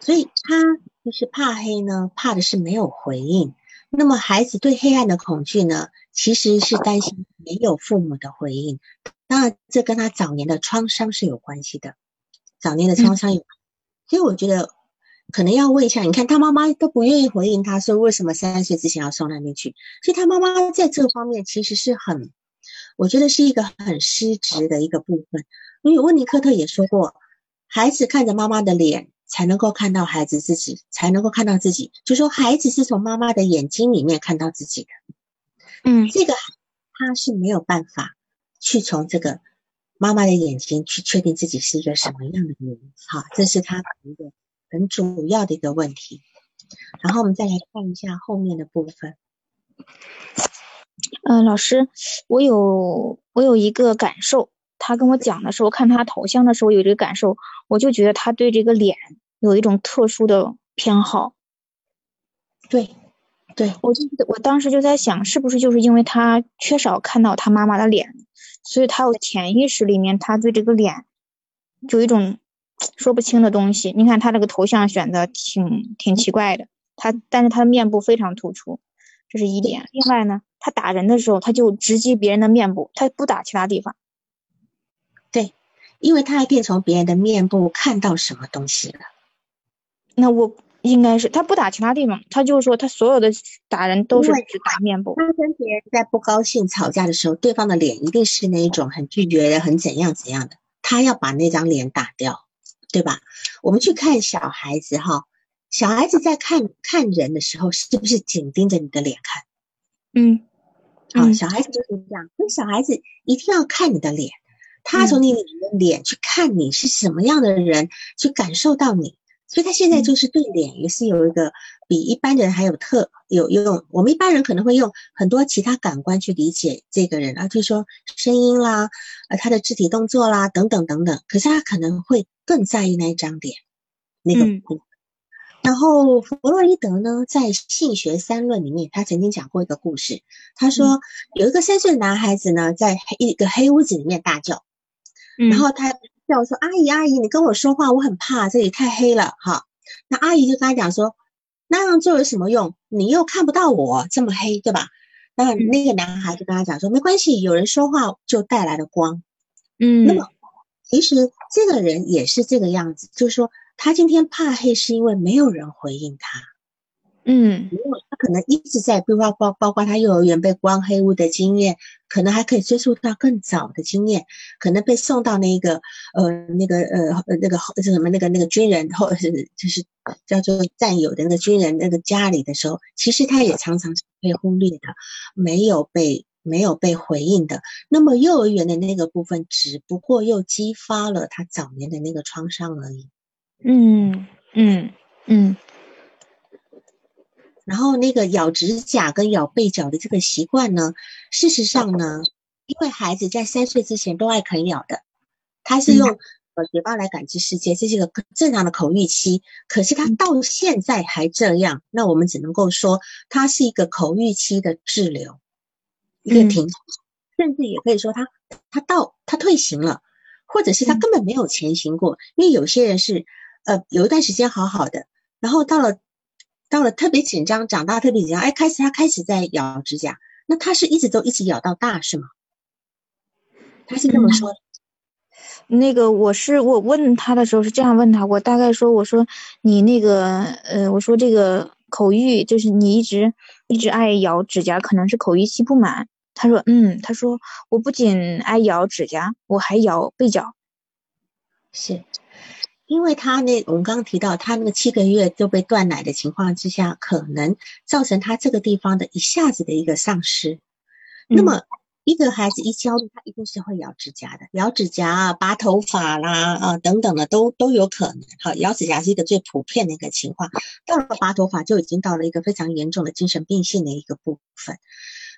所以他其实怕黑呢，怕的是没有回应。那么孩子对黑暗的恐惧呢，其实是担心没有父母的回应。当然，这跟他早年的创伤是有关系的，早年的创伤有。所以我觉得。可能要问一下，你看他妈妈都不愿意回应，他说为什么三岁之前要送那边去？所以他妈妈在这方面其实是很，我觉得是一个很失职的一个部分。因为温尼科特也说过，孩子看着妈妈的脸，才能够看到孩子自己，才能够看到自己。就说孩子是从妈妈的眼睛里面看到自己的，嗯，这个他是没有办法去从这个妈妈的眼睛去确定自己是一个什么样的人。好，这是他一个。很主要的一个问题，然后我们再来看一下后面的部分。嗯，老师，我有我有一个感受，他跟我讲的时候，看他头像的时候有这个感受，我就觉得他对这个脸有一种特殊的偏好。对，对我就我当时就在想，是不是就是因为他缺少看到他妈妈的脸，所以他有潜意识里面他对这个脸有一种。说不清的东西，你看他这个头像选的挺挺奇怪的，他但是他的面部非常突出，这是一点。另外呢，他打人的时候他就直击别人的面部，他不打其他地方。对，因为他还可以从别人的面部看到什么东西了。那我应该是他不打其他地方，他就是说他所有的打人都是只打面部。他跟别人在不高兴吵架的时候，对方的脸一定是那一种很拒绝的、很怎样怎样的，他要把那张脸打掉。对吧？我们去看小孩子哈，小孩子在看看人的时候，是不是紧盯着你的脸看？嗯，好，小孩子就是这样，所以小孩子一定要看你的脸，他从你的脸去看你是什么样的人，去感受到你。所以他现在就是对脸也是有一个比一般人还有特有用。我们一般人可能会用很多其他感官去理解这个人啊，就说声音啦，呃，他的肢体动作啦，等等等等。可是他可能会更在意那一张脸，那个。然后弗洛伊德呢，在《性学三论》里面，他曾经讲过一个故事。他说有一个三岁的男孩子呢，在一个黑屋子里面大叫，然后他。叫我说阿姨阿姨，你跟我说话，我很怕，这里太黑了哈。那阿姨就跟他讲说，那样做有什么用？你又看不到我这么黑，对吧？那那个男孩就跟他讲说，没关系，有人说话就带来了光。嗯，那么其实这个人也是这个样子，就是说他今天怕黑是因为没有人回应他。嗯，他可能一直在规划，包包括他幼儿园被关黑屋的经验，可能还可以追溯到更早的经验，可能被送到那个呃那个呃那个叫什么那个那个军人或是 (laughs) 就是叫做战友的那个军人那个家里的时候，其实他也常常是被忽略的，没有被没有被回应的。那么幼儿园的那个部分，只不过又激发了他早年的那个创伤而已。嗯嗯嗯。然后那个咬指甲跟咬背角的这个习惯呢，事实上呢，因为孩子在三岁之前都爱啃咬的，他是用。呃，嘴巴来感知世界，这是一个正常的口欲期。可是他到现在还这样，那我们只能够说，他是一个口欲期的滞留，一个停，甚至也可以说他他到他退行了，或者是他根本没有前行过。因为有些人是，呃，有一段时间好好的，然后到了到了特别紧张，长大特别紧张，哎，开始他开始在咬指甲，那他是一直都一直咬到大是吗？他是这么说的。那个我是我问他的时候是这样问他，我大概说我说你那个呃我说这个口欲就是你一直一直爱咬指甲，可能是口欲期不满。他说嗯，他说我不仅爱咬指甲，我还咬被角。是，因为他那我们刚刚提到他那个七个月就被断奶的情况之下，可能造成他这个地方的一下子的一个丧失。那么。一个孩子一焦虑，他一定是会咬指甲的，咬指甲啊、拔头发啦啊等等的都都有可能。好，咬指甲是一个最普遍的一个情况，到了拔头发就已经到了一个非常严重的精神病性的一个部分。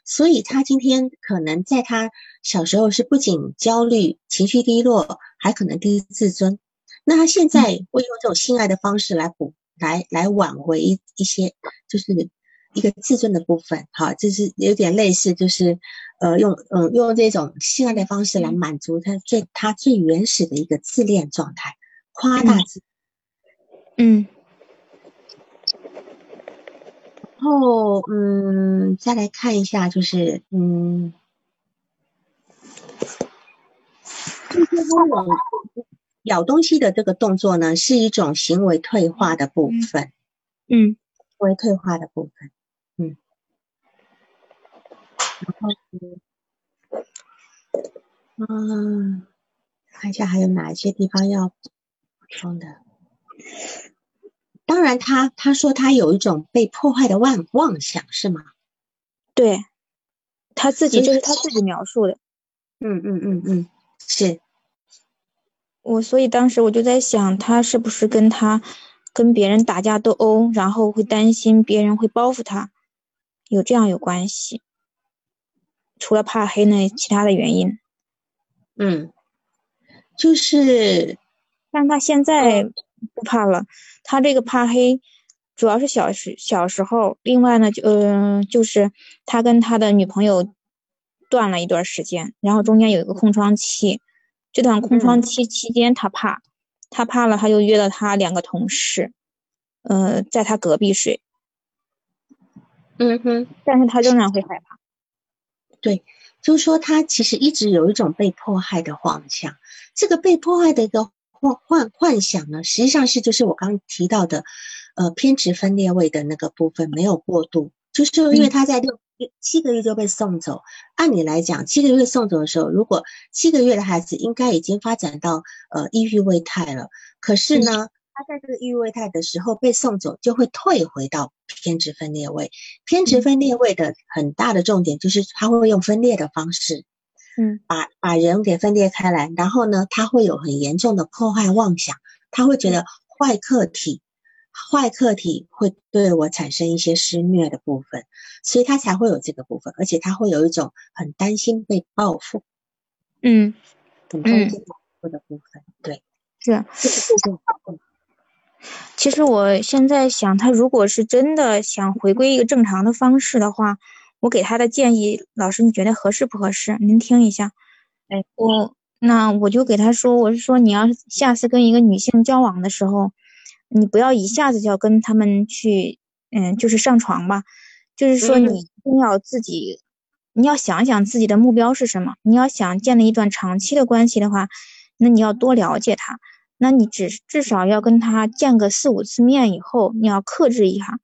所以他今天可能在他小时候是不仅焦虑、情绪低落，还可能低自尊。那他现在会用这种性爱的方式来补、来来挽回一一些，就是。一个自尊的部分，哈，就是有点类似，就是呃，用嗯用这种性爱的方式来满足他最他最原始的一个自恋状态，夸大自，嗯，然后嗯，再来看一下，就是嗯，这些拥咬东西的这个动作呢，是一种行为退化的部分，嗯，行为退化的部分。嗯然后嗯，看一下还有哪一些地方要补充的。当然，他他说他有一种被破坏的妄妄想，是吗？对，他自己就是他自己描述的。嗯嗯嗯嗯，是。我所以当时我就在想，他是不是跟他跟别人打架斗殴，然后会担心别人会报复他，有这样有关系。除了怕黑呢，其他的原因，嗯，就是，但他现在不怕了。他这个怕黑，主要是小时小时候。另外呢，就嗯，就是他跟他的女朋友断了一段时间，然后中间有一个空窗期。这段空窗期期间，他怕，他怕了，他就约了他两个同事，呃，在他隔壁睡。嗯哼，但是他仍然会害怕。对，就是说他其实一直有一种被迫害的幻想，这个被迫害的一个幻幻幻想呢，实际上是就是我刚提到的，呃，偏执分裂位的那个部分没有过渡，就是因为他在六七个月就被送走，按理来讲，七个月送走的时候，如果七个月的孩子应该已经发展到呃抑郁位态了，可是呢。他在这个抑郁态的时候被送走，就会退回到偏执分裂位。偏执分裂位的很大的重点就是他会用分裂的方式，嗯，把把人给分裂开来。然后呢，他会有很严重的破坏妄想，他会觉得坏客体，坏客体会对我产生一些施虐的部分，所以他才会有这个部分，而且他会有一种很担心被报复，嗯，很担心报复的部分，对，是。(laughs) 其实我现在想，他如果是真的想回归一个正常的方式的话，我给他的建议，老师你觉得合适不合适？您听一下。哎，我那我就给他说，我是说你要下次跟一个女性交往的时候，你不要一下子就要跟他们去，嗯，就是上床吧。就是说你一定要自己，你要想想自己的目标是什么。你要想建立一段长期的关系的话，那你要多了解他。那你只至少要跟他见个四五次面以后，你要克制一下，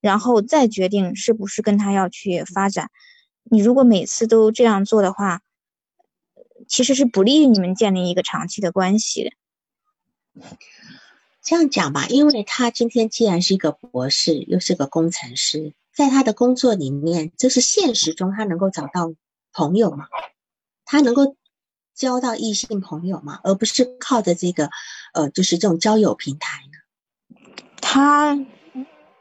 然后再决定是不是跟他要去发展。你如果每次都这样做的话，其实是不利于你们建立一个长期的关系的。这样讲吧，因为他今天既然是一个博士，又是个工程师，在他的工作里面，就是现实中他能够找到朋友吗？他能够交到异性朋友吗？而不是靠着这个，呃，就是这种交友平台呢？他，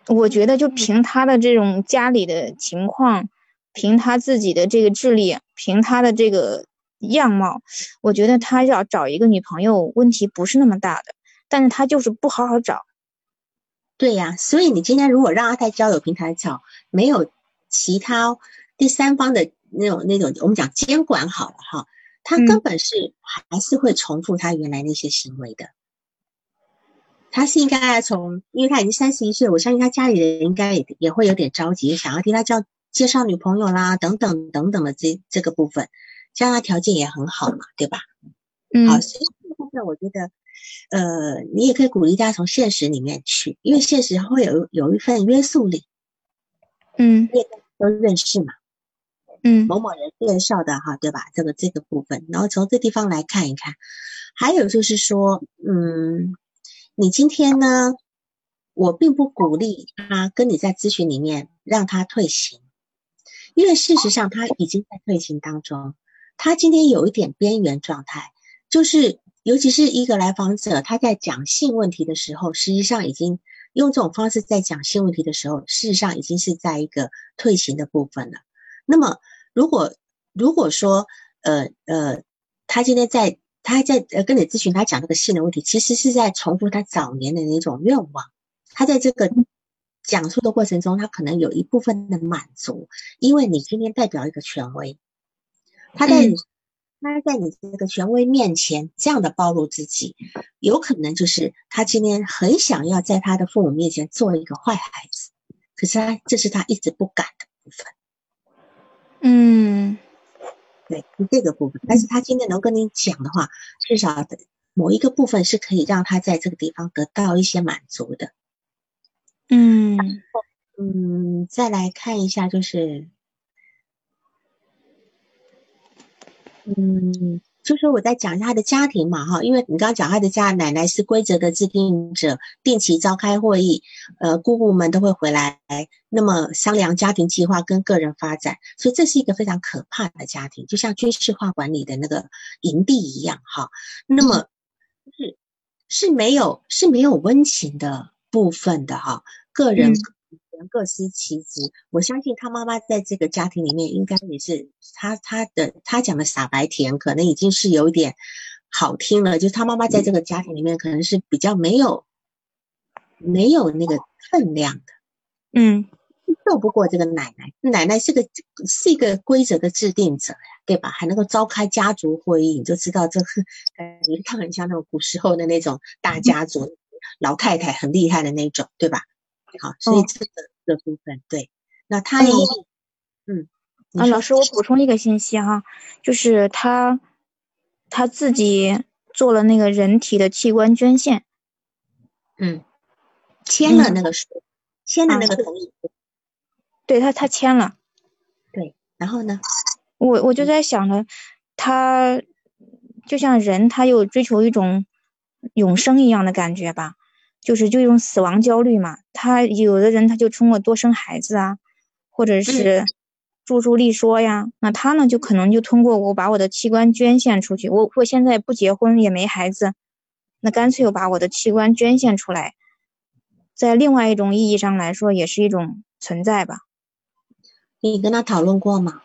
我觉得就凭他的这种家里的情况，凭他自己的这个智力，凭他的这个样貌，我觉得他要找一个女朋友问题不是那么大的，但是他就是不好好找。对呀，所以你今天如果让他在交友平台找，没有其他第三方的那种那种，我们讲监管好了哈，他根本是还是会重复他原来那些行为的。他是应该从，因为他已经三十一岁，我相信他家里人应该也也会有点着急，想要替他叫介绍女朋友啦，等等等等的这这个部分，加上他条件也很好嘛，对吧？嗯，好，所以这个部分我觉得。呃，你也可以鼓励大家从现实里面去，因为现实会有有一份约束力。嗯，都认识嘛。嗯，某某人介绍的哈，对吧？这个这个部分，然后从这地方来看一看。还有就是说，嗯，你今天呢，我并不鼓励他跟你在咨询里面让他退行，因为事实上他已经在退行当中，他今天有一点边缘状态，就是。尤其是一个来访者，他在讲性问题的时候，实际上已经用这种方式在讲性问题的时候，事实上已经是在一个退行的部分了。那么，如果如果说，呃呃，他今天在他在跟你咨询他讲这个性的问题，其实是在重复他早年的那种愿望。他在这个讲述的过程中，他可能有一部分的满足，因为你今天代表一个权威，他在。他在你这个权威面前这样的暴露自己，有可能就是他今天很想要在他的父母面前做一个坏孩子，可是他这是他一直不敢的部分。嗯，对，是这个部分。但是他今天能跟你讲的话，至少某一个部分是可以让他在这个地方得到一些满足的。嗯，嗯，再来看一下就是。嗯，就说我在讲一下他的家庭嘛，哈，因为你刚刚讲他的家奶奶是规则的制定者，定期召开会议，呃，姑姑们都会回来，那么商量家庭计划跟个人发展，所以这是一个非常可怕的家庭，就像军事化管理的那个营地一样，哈，那么是是没有是没有温情的部分的，哈，个人。人各司其职，我相信他妈妈在这个家庭里面，应该也是他他的他讲的傻白甜，可能已经是有点好听了。就是他妈妈在这个家庭里面，可能是比较没有没有那个分量的，嗯，斗不过这个奶奶。奶奶是个是一个规则的制定者呀，对吧？还能够召开家族会议，你就知道这感觉他很像那种古时候的那种大家族老太太，很厉害的那种，对吧？好，所以这个的部分对，那他也，嗯，啊，老师，我补充一个信息哈，就是他他自己做了那个人体的器官捐献，嗯，签了那个书，签了那个同意书，对他他签了，对，然后呢，我我就在想着，他就像人，他又追求一种永生一样的感觉吧。就是就一种死亡焦虑嘛，他有的人他就通过多生孩子啊，或者是著书立说呀，那他呢就可能就通过我把我的器官捐献出去，我我现在不结婚也没孩子，那干脆我把我的器官捐献出来，在另外一种意义上来说也是一种存在吧。你跟他讨论过吗？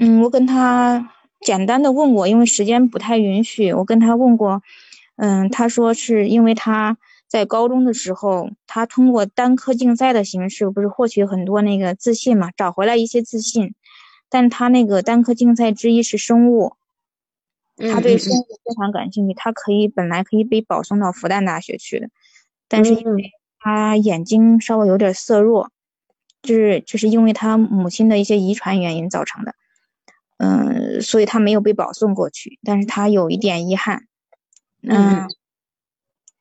嗯，我跟他简单的问过，因为时间不太允许，我跟他问过。嗯，他说是因为他在高中的时候，他通过单科竞赛的形式，不是获取很多那个自信嘛，找回来一些自信。但他那个单科竞赛之一是生物，他对生物非常感兴趣，他可以本来可以被保送到复旦大学去的，但是因为他眼睛稍微有点色弱，就是就是因为他母亲的一些遗传原因造成的，嗯，所以他没有被保送过去，但是他有一点遗憾。嗯，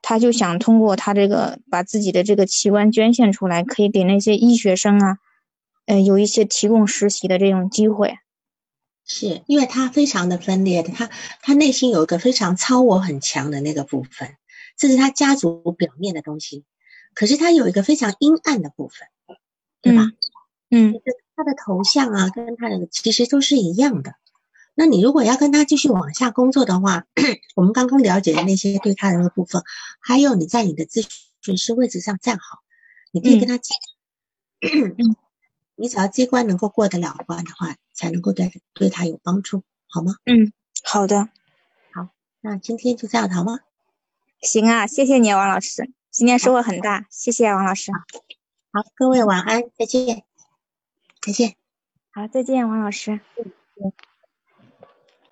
他就想通过他这个把自己的这个器官捐献出来，可以给那些医学生啊，呃，有一些提供实习的这种机会。是因为他非常的分裂的，他他内心有一个非常超我很强的那个部分，这是他家族表面的东西。可是他有一个非常阴暗的部分，对吧？嗯，他的头像啊，跟他的其实都是一样的。那你如果要跟他继续往下工作的话，(clears throat) 我们刚刚了解的那些对他人的部分，还有你在你的咨询师位置上站好，你可以跟他讲。你只要机关能够过得了关的话，才能够对对他有帮助，好吗？嗯，好的。好，那今天就这样，好吗？行啊，谢谢你，王老师，今天收获很大，谢谢王老师。好，各位晚安，再见，再见。好，再见，王老师。嗯。